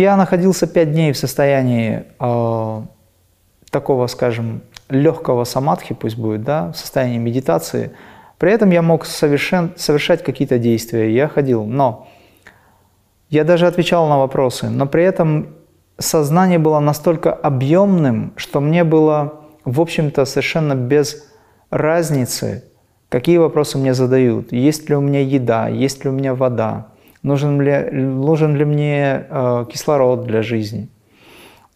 Я находился пять дней в состоянии э, такого, скажем, легкого самадхи, пусть будет, да, в состоянии медитации. При этом я мог совершен, совершать какие-то действия, я ходил, но я даже отвечал на вопросы, но при этом сознание было настолько объемным, что мне было, в общем-то, совершенно без разницы, какие вопросы мне задают. Есть ли у меня еда, есть ли у меня вода, нужен ли, нужен ли мне э, кислород для жизни.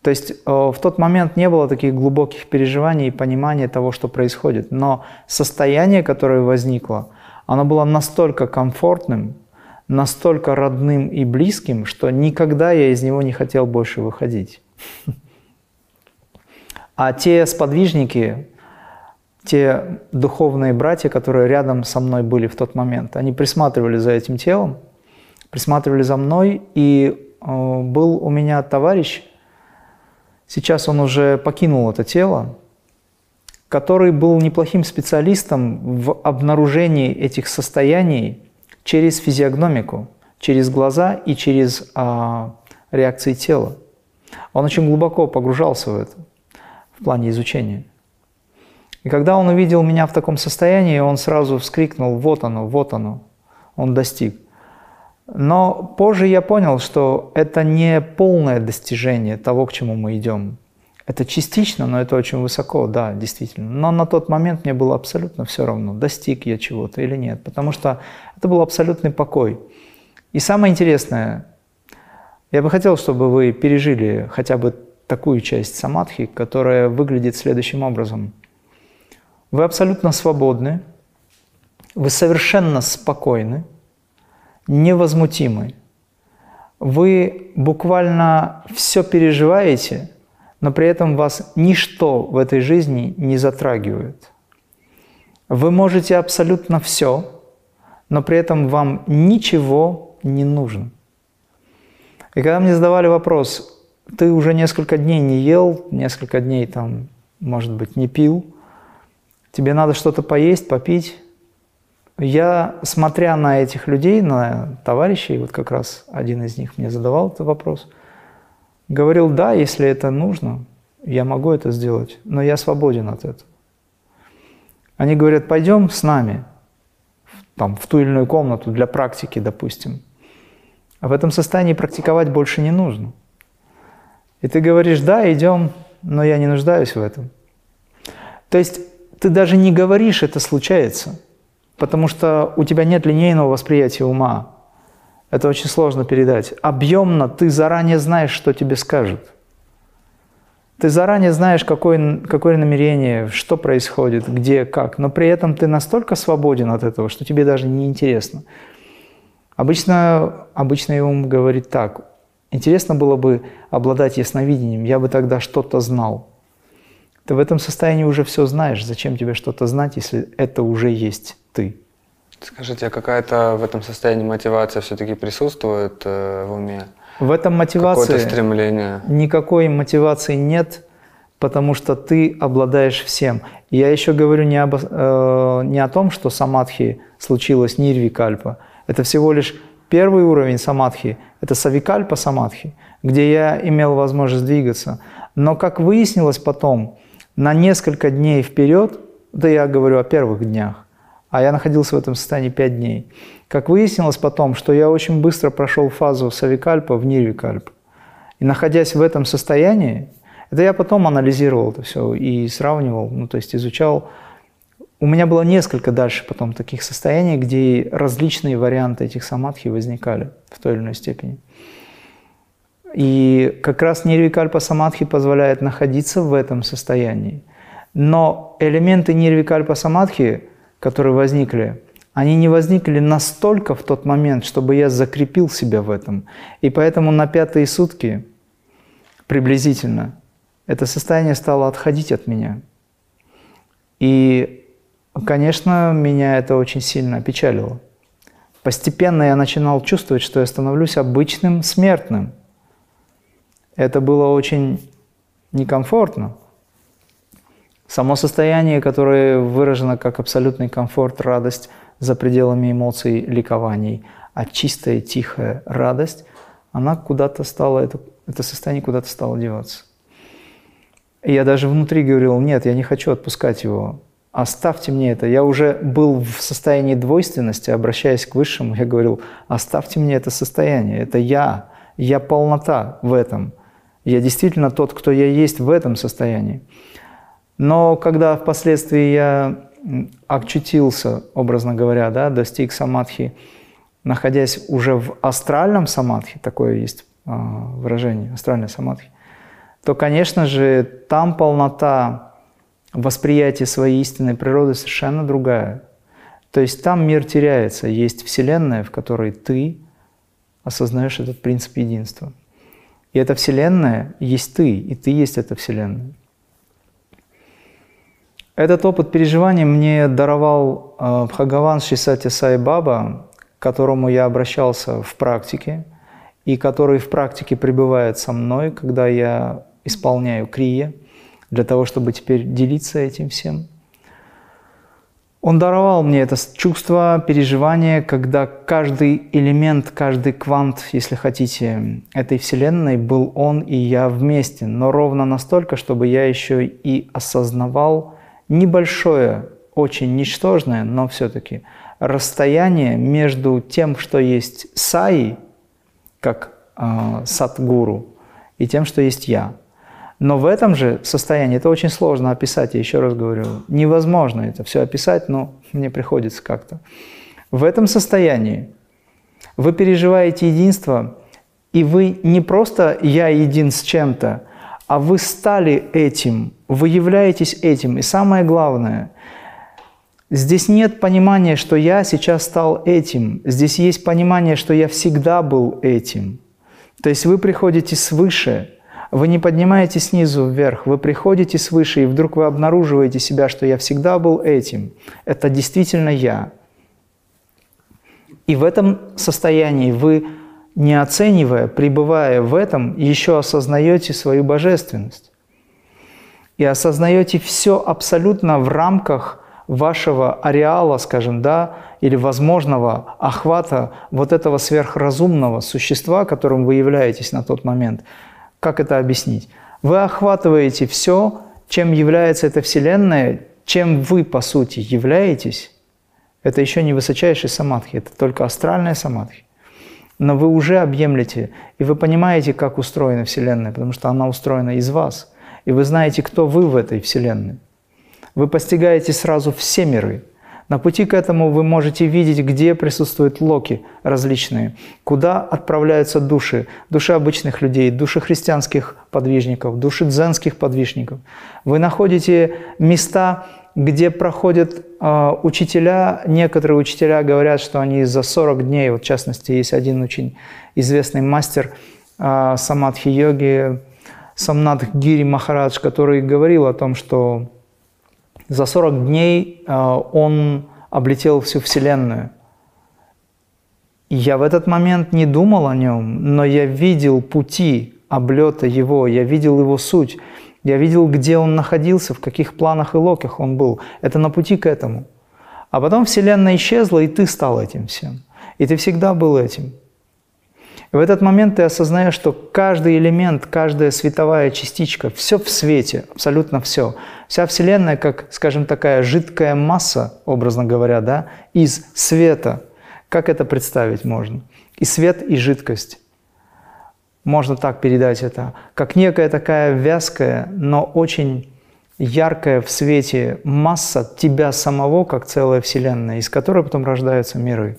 То есть э, в тот момент не было таких глубоких переживаний и понимания того, что происходит. Но состояние, которое возникло, оно было настолько комфортным, настолько родным и близким, что никогда я из него не хотел больше выходить. А те сподвижники, те духовные братья, которые рядом со мной были в тот момент, они присматривали за этим телом, присматривали за мной, и э, был у меня товарищ, сейчас он уже покинул это тело, который был неплохим специалистом в обнаружении этих состояний через физиогномику, через глаза и через а, реакции тела. Он очень глубоко погружался в это в плане изучения. И когда он увидел меня в таком состоянии, он сразу вскрикнул «Вот оно, вот оно». Он достиг. Но позже я понял, что это не полное достижение того, к чему мы идем. Это частично, но это очень высоко, да, действительно. Но на тот момент мне было абсолютно все равно, достиг я чего-то или нет, потому что это был абсолютный покой. И самое интересное, я бы хотел, чтобы вы пережили хотя бы такую часть самадхи, которая выглядит следующим образом. Вы абсолютно свободны, вы совершенно спокойны, невозмутимы. Вы буквально все переживаете – но при этом вас ничто в этой жизни не затрагивает. Вы можете абсолютно все, но при этом вам ничего не нужно. И когда мне задавали вопрос, ты уже несколько дней не ел, несколько дней там, может быть, не пил, тебе надо что-то поесть, попить. Я, смотря на этих людей, на товарищей, вот как раз один из них мне задавал этот вопрос – Говорил, да, если это нужно, я могу это сделать, но я свободен от этого. Они говорят, пойдем с нами там, в ту или иную комнату для практики, допустим. А в этом состоянии практиковать больше не нужно. И ты говоришь, да, идем, но я не нуждаюсь в этом. То есть ты даже не говоришь, это случается, потому что у тебя нет линейного восприятия ума. Это очень сложно передать. Объемно ты заранее знаешь, что тебе скажут. Ты заранее знаешь, какое, какое намерение, что происходит, где, как. Но при этом ты настолько свободен от этого, что тебе даже не интересно. Обычно, обычный ум говорит так. Интересно было бы обладать ясновидением, я бы тогда что-то знал. Ты в этом состоянии уже все знаешь. Зачем тебе что-то знать, если это уже есть ты? Скажите, а какая-то в этом состоянии мотивация все-таки присутствует э, в уме? В этом мотивации стремление. никакой мотивации нет, потому что ты обладаешь всем. Я еще говорю не, об, э, не о том, что самадхи случилось нирвикальпа. Это всего лишь первый уровень самадхи, это савикальпа самадхи, где я имел возможность двигаться. Но, как выяснилось потом, на несколько дней вперед, да я говорю о первых днях, а я находился в этом состоянии 5 дней. Как выяснилось потом, что я очень быстро прошел фазу савикальпа в нирвикальп. И находясь в этом состоянии, это я потом анализировал это все и сравнивал, ну то есть изучал. У меня было несколько дальше потом таких состояний, где различные варианты этих самадхи возникали в той или иной степени. И как раз нирвикальпа самадхи позволяет находиться в этом состоянии. Но элементы нирвикальпа самадхи которые возникли, они не возникли настолько в тот момент, чтобы я закрепил себя в этом. И поэтому на пятые сутки приблизительно это состояние стало отходить от меня. И, конечно, меня это очень сильно опечалило. Постепенно я начинал чувствовать, что я становлюсь обычным смертным. Это было очень некомфортно. Само состояние, которое выражено как абсолютный комфорт, радость за пределами эмоций, ликований, а чистая, тихая радость, она куда-то стала, это, это состояние куда-то стало деваться. И я даже внутри говорил, нет, я не хочу отпускать его, оставьте мне это. Я уже был в состоянии двойственности, обращаясь к Высшему, я говорил, оставьте мне это состояние, это я, я полнота в этом. Я действительно тот, кто я есть в этом состоянии. Но когда впоследствии я очутился, образно говоря, да, достиг самадхи, находясь уже в астральном самадхи, такое есть а, выражение, астральная самадхи, то, конечно же, там полнота восприятия своей истинной природы совершенно другая. То есть там мир теряется, есть Вселенная, в которой ты осознаешь этот принцип единства. И эта Вселенная есть ты, и ты есть эта Вселенная. Этот опыт переживания мне даровал э, Бхагаван Шисати Сай Баба, к которому я обращался в практике, и который в практике пребывает со мной, когда я исполняю крия, для того, чтобы теперь делиться этим всем. Он даровал мне это чувство, переживание, когда каждый элемент, каждый квант, если хотите, этой Вселенной был он и я вместе, но ровно настолько, чтобы я еще и осознавал небольшое, очень ничтожное, но все-таки расстояние между тем, что есть саи, как э, садгуру, и тем, что есть я – но в этом же состоянии, это очень сложно описать, я еще раз говорю, невозможно это все описать, но мне приходится как-то. В этом состоянии вы переживаете единство, и вы не просто «я един с чем-то», а вы стали этим, вы являетесь этим. И самое главное, здесь нет понимания, что я сейчас стал этим. Здесь есть понимание, что я всегда был этим. То есть вы приходите свыше – вы не поднимаете снизу вверх, вы приходите свыше, и вдруг вы обнаруживаете себя, что я всегда был этим. Это действительно я. И в этом состоянии вы, не оценивая, пребывая в этом, еще осознаете свою божественность. И осознаете все абсолютно в рамках вашего ареала, скажем, да, или возможного охвата вот этого сверхразумного существа, которым вы являетесь на тот момент – как это объяснить? Вы охватываете все, чем является эта Вселенная, чем вы, по сути, являетесь. Это еще не высочайший самадхи, это только астральная самадхи. Но вы уже объемлете, и вы понимаете, как устроена Вселенная, потому что она устроена из вас. И вы знаете, кто вы в этой Вселенной. Вы постигаете сразу все миры – на пути к этому вы можете видеть, где присутствуют локи различные, куда отправляются души, души обычных людей, души христианских подвижников, души дзенских подвижников. Вы находите места, где проходят э, учителя, некоторые учителя говорят, что они за 40 дней, вот в частности, есть один очень известный мастер э, самадхи-йоги, Самнат Гири Махарадж, который говорил о том, что за 40 дней э, он облетел всю Вселенную. Я в этот момент не думал о нем, но я видел пути облета его, я видел его суть, я видел, где он находился, в каких планах и локах он был. Это на пути к этому. А потом Вселенная исчезла, и ты стал этим всем. И ты всегда был этим. И в этот момент ты осознаешь, что каждый элемент, каждая световая частичка, все в свете, абсолютно все. Вся Вселенная, как, скажем, такая жидкая масса, образно говоря, да, из света. Как это представить можно? И свет, и жидкость. Можно так передать это. Как некая такая вязкая, но очень яркая в свете масса тебя самого, как целая Вселенная, из которой потом рождаются миры.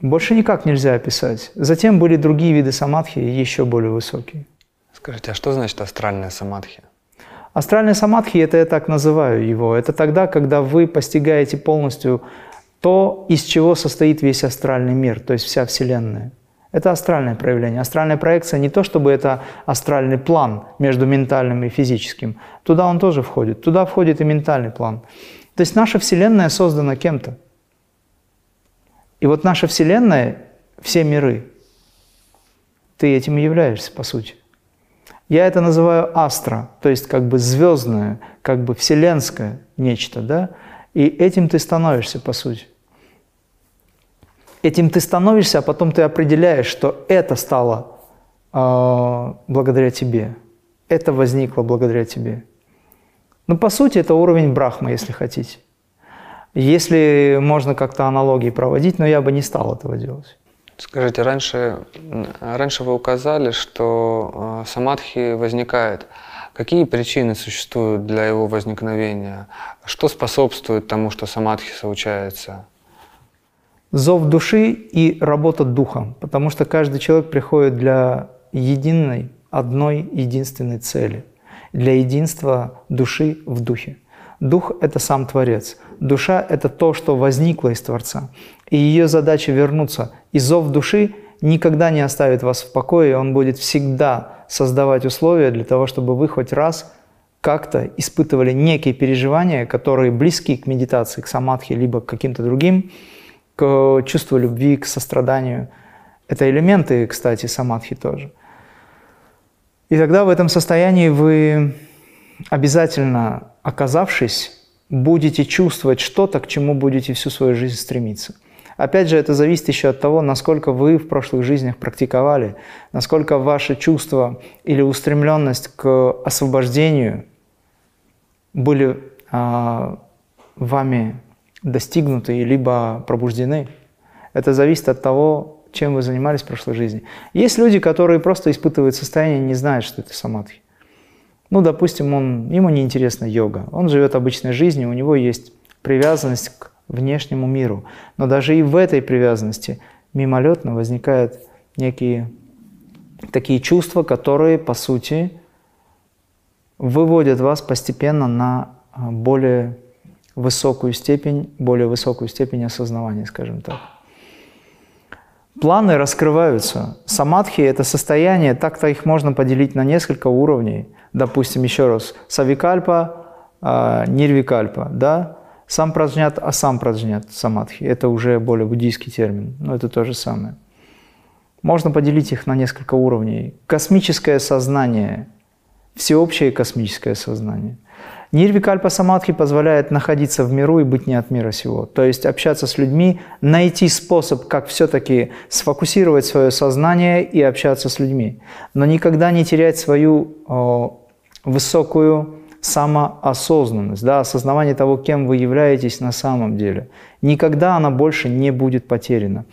Больше никак нельзя описать. Затем были другие виды самадхи, еще более высокие. Скажите, а что значит астральная самадхи? Астральная самадхи, это я так называю его, это тогда, когда вы постигаете полностью то, из чего состоит весь астральный мир, то есть вся Вселенная. Это астральное проявление. Астральная проекция не то, чтобы это астральный план между ментальным и физическим. Туда он тоже входит. Туда входит и ментальный план. То есть наша Вселенная создана кем-то. И вот наша Вселенная, все миры, ты этим и являешься, по сути. Я это называю астра, то есть как бы звездное, как бы вселенское нечто, да? И этим ты становишься, по сути. Этим ты становишься, а потом ты определяешь, что это стало э, благодаря тебе. Это возникло благодаря тебе. Ну, по сути, это уровень брахмы, если хотите. Если можно как-то аналогии проводить, но я бы не стал этого делать. Скажите, раньше, раньше вы указали, что э, самадхи возникает. Какие причины существуют для его возникновения? Что способствует тому, что самадхи случается? Зов души и работа духа, потому что каждый человек приходит для единой, одной единственной цели, для единства души в духе. Дух – это сам Творец. Душа – это то, что возникло из Творца. И ее задача вернуться. И зов души никогда не оставит вас в покое, он будет всегда создавать условия для того, чтобы вы хоть раз как-то испытывали некие переживания, которые близки к медитации, к самадхи, либо к каким-то другим, к чувству любви, к состраданию. Это элементы, кстати, самадхи тоже. И тогда в этом состоянии вы обязательно, оказавшись, будете чувствовать что-то, к чему будете всю свою жизнь стремиться – Опять же, это зависит еще от того, насколько вы в прошлых жизнях практиковали, насколько ваше чувство или устремленность к освобождению были а, вами достигнуты либо пробуждены. Это зависит от того, чем вы занимались в прошлой жизни. Есть люди, которые просто испытывают состояние, не знают, что это самадхи. Ну, допустим, он, ему не интересна йога, он живет обычной жизнью, у него есть привязанность к внешнему миру. Но даже и в этой привязанности мимолетно возникают некие такие чувства, которые, по сути, выводят вас постепенно на а, более высокую степень, более высокую степень осознавания, скажем так. Планы раскрываются. Самадхи – это состояние, так-то их можно поделить на несколько уровней. Допустим, еще раз, савикальпа, а, нирвикальпа, да? Сам праджнят, а сам праджнят самадхи. Это уже более буддийский термин, но это то же самое. Можно поделить их на несколько уровней. Космическое сознание, всеобщее космическое сознание. Нирвикальпа самадхи позволяет находиться в миру и быть не от мира сего. То есть общаться с людьми, найти способ, как все-таки сфокусировать свое сознание и общаться с людьми. Но никогда не терять свою о, высокую самоосознанность, да, осознавание того, кем вы являетесь на самом деле. Никогда она больше не будет потеряна.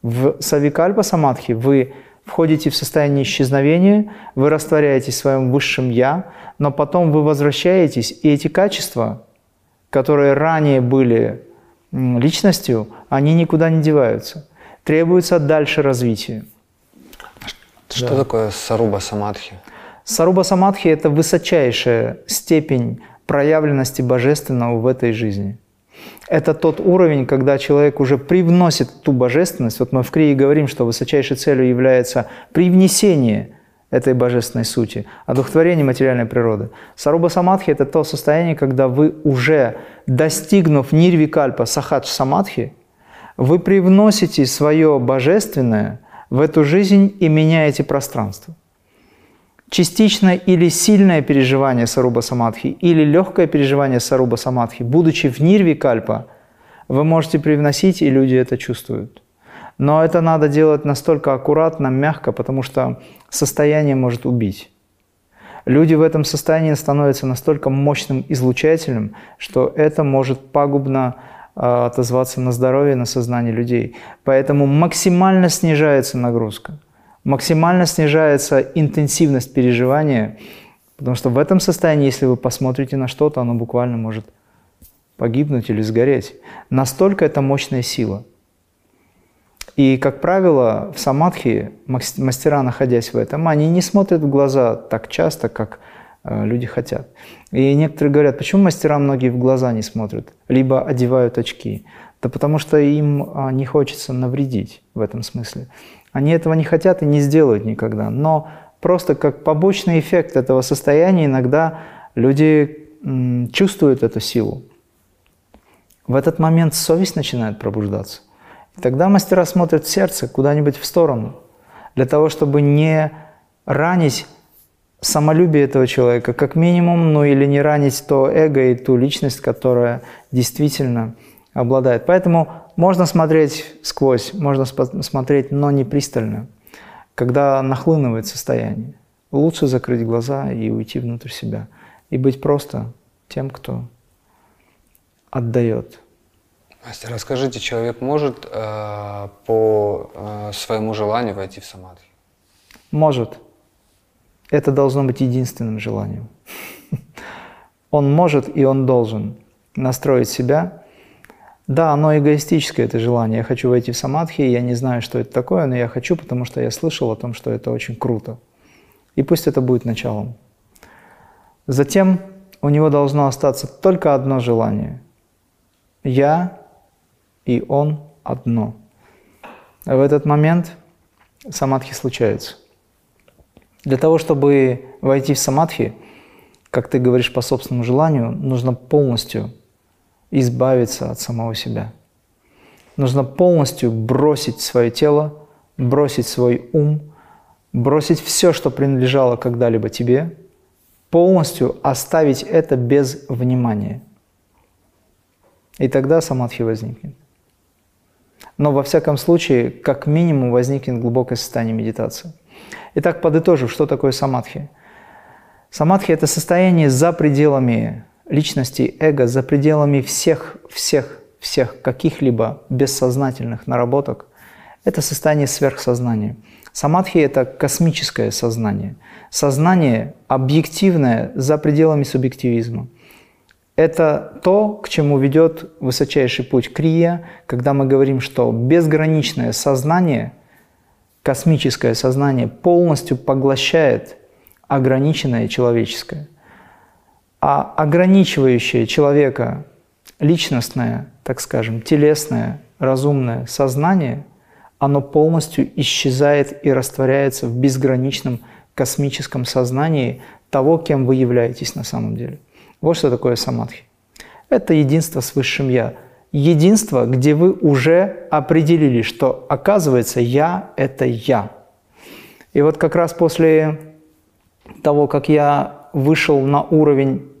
В Савикальпа Самадхи вы входите в состояние исчезновения, вы растворяетесь в своем высшем «я», но потом вы возвращаетесь, и эти качества, которые ранее были личностью, они никуда не деваются. Требуется дальше развития. Что да. такое саруба самадхи? Саруба Самадхи – это высочайшая степень проявленности божественного в этой жизни. Это тот уровень, когда человек уже привносит ту божественность. Вот мы в Крии говорим, что высочайшей целью является привнесение этой божественной сути, одухотворение материальной природы. Саруба Самадхи – это то состояние, когда вы уже, достигнув нирвикальпа сахадж самадхи, вы привносите свое божественное в эту жизнь и меняете пространство частичное или сильное переживание саруба самадхи или легкое переживание саруба самадхи, будучи в нирве кальпа, вы можете привносить, и люди это чувствуют. Но это надо делать настолько аккуратно, мягко, потому что состояние может убить. Люди в этом состоянии становятся настолько мощным излучателем, что это может пагубно а, отозваться на здоровье, на сознание людей. Поэтому максимально снижается нагрузка максимально снижается интенсивность переживания, потому что в этом состоянии, если вы посмотрите на что-то, оно буквально может погибнуть или сгореть. Настолько это мощная сила. И, как правило, в самадхи мастера, находясь в этом, они не смотрят в глаза так часто, как э, люди хотят. И некоторые говорят, почему мастера многие в глаза не смотрят, либо одевают очки. Да потому что им а, не хочется навредить в этом смысле. Они этого не хотят и не сделают никогда. Но просто как побочный эффект этого состояния иногда люди чувствуют эту силу. В этот момент совесть начинает пробуждаться. И тогда мастера смотрят в сердце куда-нибудь в сторону, для того, чтобы не ранить самолюбие этого человека, как минимум, ну или не ранить то эго и ту личность, которая действительно обладает. Поэтому можно смотреть сквозь, можно смотреть, но не пристально, когда нахлынывает состояние. Лучше закрыть глаза и уйти внутрь себя. И быть просто тем, кто отдает. Мастер, расскажите, человек может э, по э, своему желанию войти в самадхи? Может. Это должно быть единственным желанием. Он может и он должен настроить себя. Да, оно эгоистическое, это желание. Я хочу войти в самадхи, я не знаю, что это такое, но я хочу, потому что я слышал о том, что это очень круто. И пусть это будет началом. Затем у него должно остаться только одно желание. Я и он одно. В этот момент самадхи случается. Для того, чтобы войти в самадхи, как ты говоришь по собственному желанию, нужно полностью избавиться от самого себя. Нужно полностью бросить свое тело, бросить свой ум, бросить все, что принадлежало когда-либо тебе, полностью оставить это без внимания. И тогда самадхи возникнет. Но во всяком случае, как минимум, возникнет глубокое состояние медитации. Итак, подытожив, что такое самадхи? Самадхи – это состояние за пределами личности, эго, за пределами всех, всех, всех каких-либо бессознательных наработок. Это состояние сверхсознания. Самадхи – это космическое сознание. Сознание объективное за пределами субъективизма. Это то, к чему ведет высочайший путь Крия, когда мы говорим, что безграничное сознание – космическое сознание полностью поглощает ограниченное человеческое. А ограничивающее человека личностное, так скажем, телесное, разумное сознание, оно полностью исчезает и растворяется в безграничном космическом сознании того, кем вы являетесь на самом деле. Вот что такое самадхи. Это единство с Высшим Я – единство, где вы уже определили, что оказывается я – это я. И вот как раз после того, как я вышел на уровень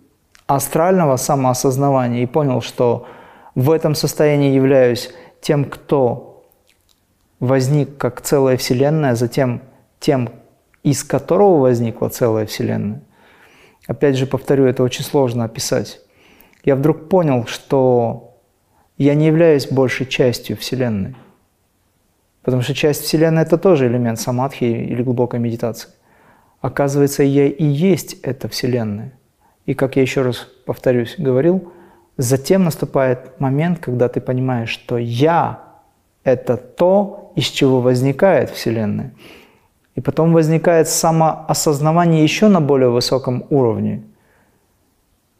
астрального самоосознавания и понял, что в этом состоянии являюсь тем, кто возник как целая Вселенная, затем тем, из которого возникла целая Вселенная. Опять же, повторю, это очень сложно описать. Я вдруг понял, что я не являюсь большей частью Вселенной. Потому что часть Вселенной – это тоже элемент самадхи или глубокой медитации. Оказывается, я и есть эта Вселенная. И, как я еще раз повторюсь, говорил, затем наступает момент, когда ты понимаешь, что я – это то, из чего возникает Вселенная. И потом возникает самоосознавание еще на более высоком уровне.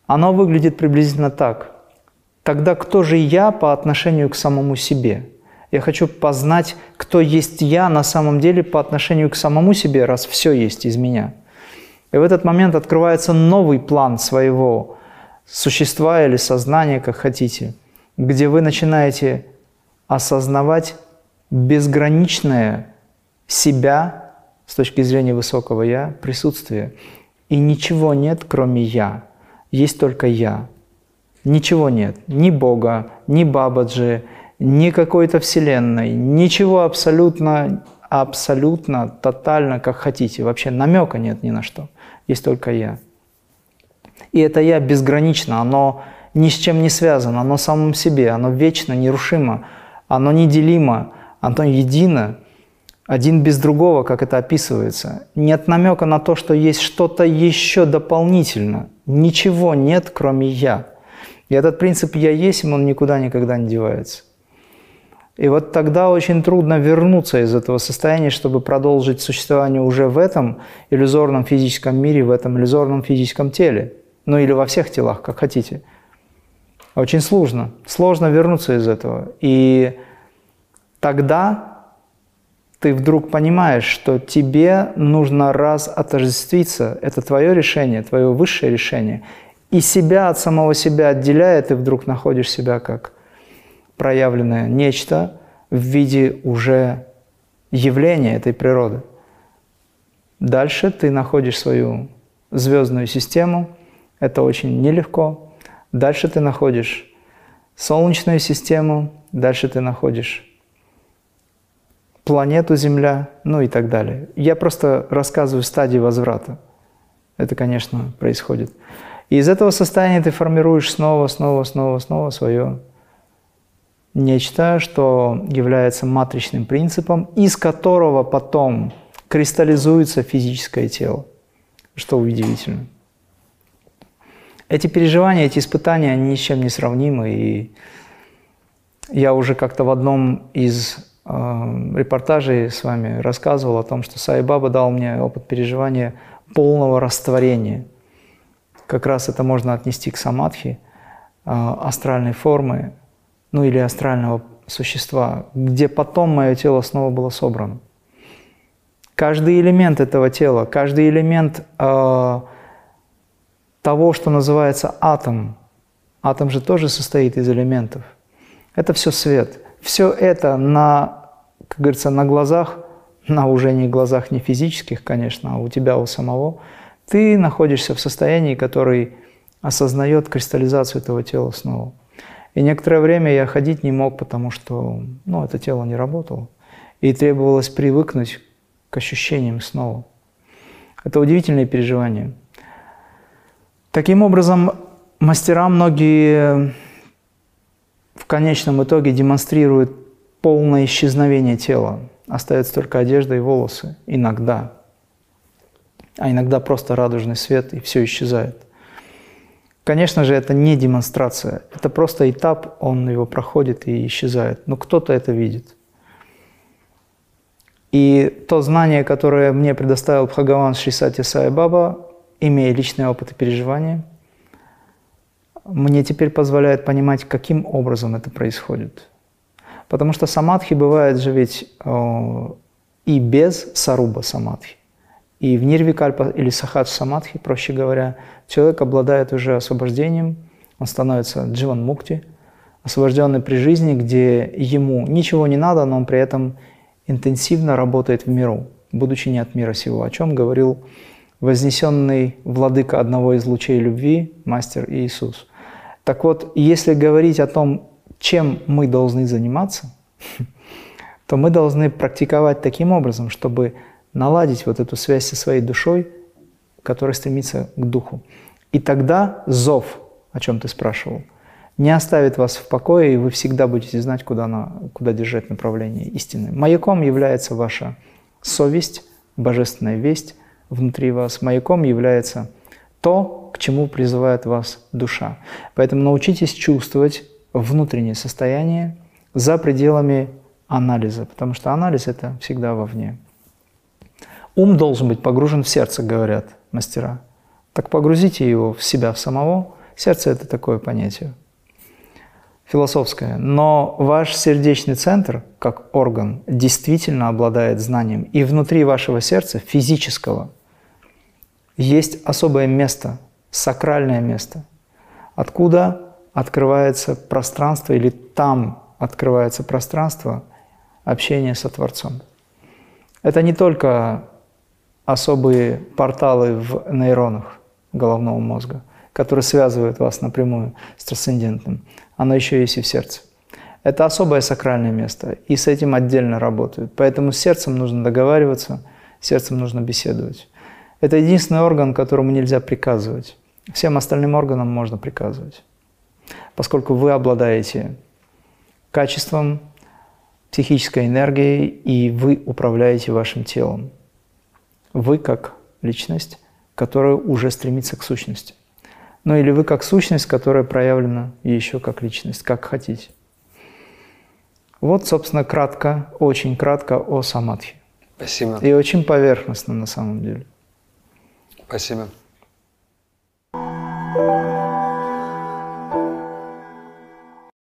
Оно выглядит приблизительно так. Тогда кто же я по отношению к самому себе? Я хочу познать, кто есть я на самом деле по отношению к самому себе, раз все есть из меня. И в этот момент открывается новый план своего существа или сознания, как хотите, где вы начинаете осознавать безграничное себя с точки зрения высокого «я», присутствие. И ничего нет, кроме «я». Есть только «я». Ничего нет. Ни Бога, ни Бабаджи, ни какой-то Вселенной. Ничего абсолютно, абсолютно, тотально, как хотите. Вообще намека нет ни на что. Есть только я. И это я безгранично, оно ни с чем не связано, оно самом себе, оно вечно, нерушимо, оно неделимо, оно едино, один без другого, как это описывается. Нет намека на то, что есть что-то еще дополнительно. Ничего нет, кроме «я». И этот принцип «я есть», он никуда никогда не девается. И вот тогда очень трудно вернуться из этого состояния, чтобы продолжить существование уже в этом иллюзорном физическом мире, в этом иллюзорном физическом теле. Ну или во всех телах, как хотите. Очень сложно. Сложно вернуться из этого. И тогда ты вдруг понимаешь, что тебе нужно раз отождествиться. Это твое решение, твое высшее решение и себя от самого себя отделяет, и вдруг находишь себя как проявленное нечто в виде уже явления этой природы. Дальше ты находишь свою звездную систему, это очень нелегко. Дальше ты находишь Солнечную систему, дальше ты находишь планету Земля, ну и так далее. Я просто рассказываю стадии возврата. Это, конечно, происходит. И из этого состояния ты формируешь снова, снова, снова, снова свое нечто, что является матричным принципом, из которого потом кристаллизуется физическое тело, что удивительно. Эти переживания, эти испытания, они ни с чем не сравнимы. И я уже как-то в одном из э, репортажей с вами рассказывал о том, что Сай Баба дал мне опыт переживания полного растворения. Как раз это можно отнести к самадхи, э, астральной формы, ну или астрального существа, где потом мое тело снова было собрано. Каждый элемент этого тела, каждый элемент э, того, что называется атом, атом же тоже состоит из элементов. Это все свет. Все это на, как говорится, на глазах, на уже не глазах не физических, конечно, а у тебя у самого, ты находишься в состоянии, который осознает кристаллизацию этого тела снова. И некоторое время я ходить не мог, потому что ну, это тело не работало. И требовалось привыкнуть к ощущениям снова. Это удивительные переживания. Таким образом, мастера многие в конечном итоге демонстрируют полное исчезновение тела. Остается только одежда и волосы. Иногда. А иногда просто радужный свет, и все исчезает. Конечно же, это не демонстрация, это просто этап, он его проходит и исчезает. Но кто-то это видит. И то знание, которое мне предоставил Бхагаван Шрисати Сай Баба, имея личный опыт и переживания, мне теперь позволяет понимать, каким образом это происходит. Потому что самадхи бывает же ведь э, и без саруба самадхи. И в нирвикальпа или сахадж самадхи, проще говоря, человек обладает уже освобождением, он становится дживан мукти, освобожденный при жизни, где ему ничего не надо, но он при этом интенсивно работает в миру, будучи не от мира сего, о чем говорил вознесенный владыка одного из лучей любви, мастер Иисус. Так вот, если говорить о том, чем мы должны заниматься, то мы должны практиковать таким образом, чтобы наладить вот эту связь со своей душой, которая стремится к духу. И тогда зов, о чем ты спрашивал, не оставит вас в покое, и вы всегда будете знать, куда, на, куда держать направление истины. Маяком является ваша совесть, божественная весть внутри вас. Маяком является то, к чему призывает вас душа. Поэтому научитесь чувствовать внутреннее состояние за пределами анализа, потому что анализ – это всегда вовне. Ум должен быть погружен в сердце, говорят мастера. Так погрузите его в себя в самого. Сердце – это такое понятие философское. Но ваш сердечный центр, как орган, действительно обладает знанием. И внутри вашего сердца, физического, есть особое место, сакральное место, откуда открывается пространство или там открывается пространство общения со Творцом. Это не только особые порталы в нейронах головного мозга, которые связывают вас напрямую с трансцендентным. Оно еще есть и в сердце. Это особое сакральное место, и с этим отдельно работают. Поэтому с сердцем нужно договариваться, с сердцем нужно беседовать. Это единственный орган, которому нельзя приказывать. Всем остальным органам можно приказывать, поскольку вы обладаете качеством, психической энергией, и вы управляете вашим телом. Вы как личность, которая уже стремится к сущности. Ну или вы как сущность, которая проявлена еще как личность, как хотите. Вот, собственно, кратко, очень кратко о самадхи. Спасибо. И очень поверхностно на самом деле. Спасибо.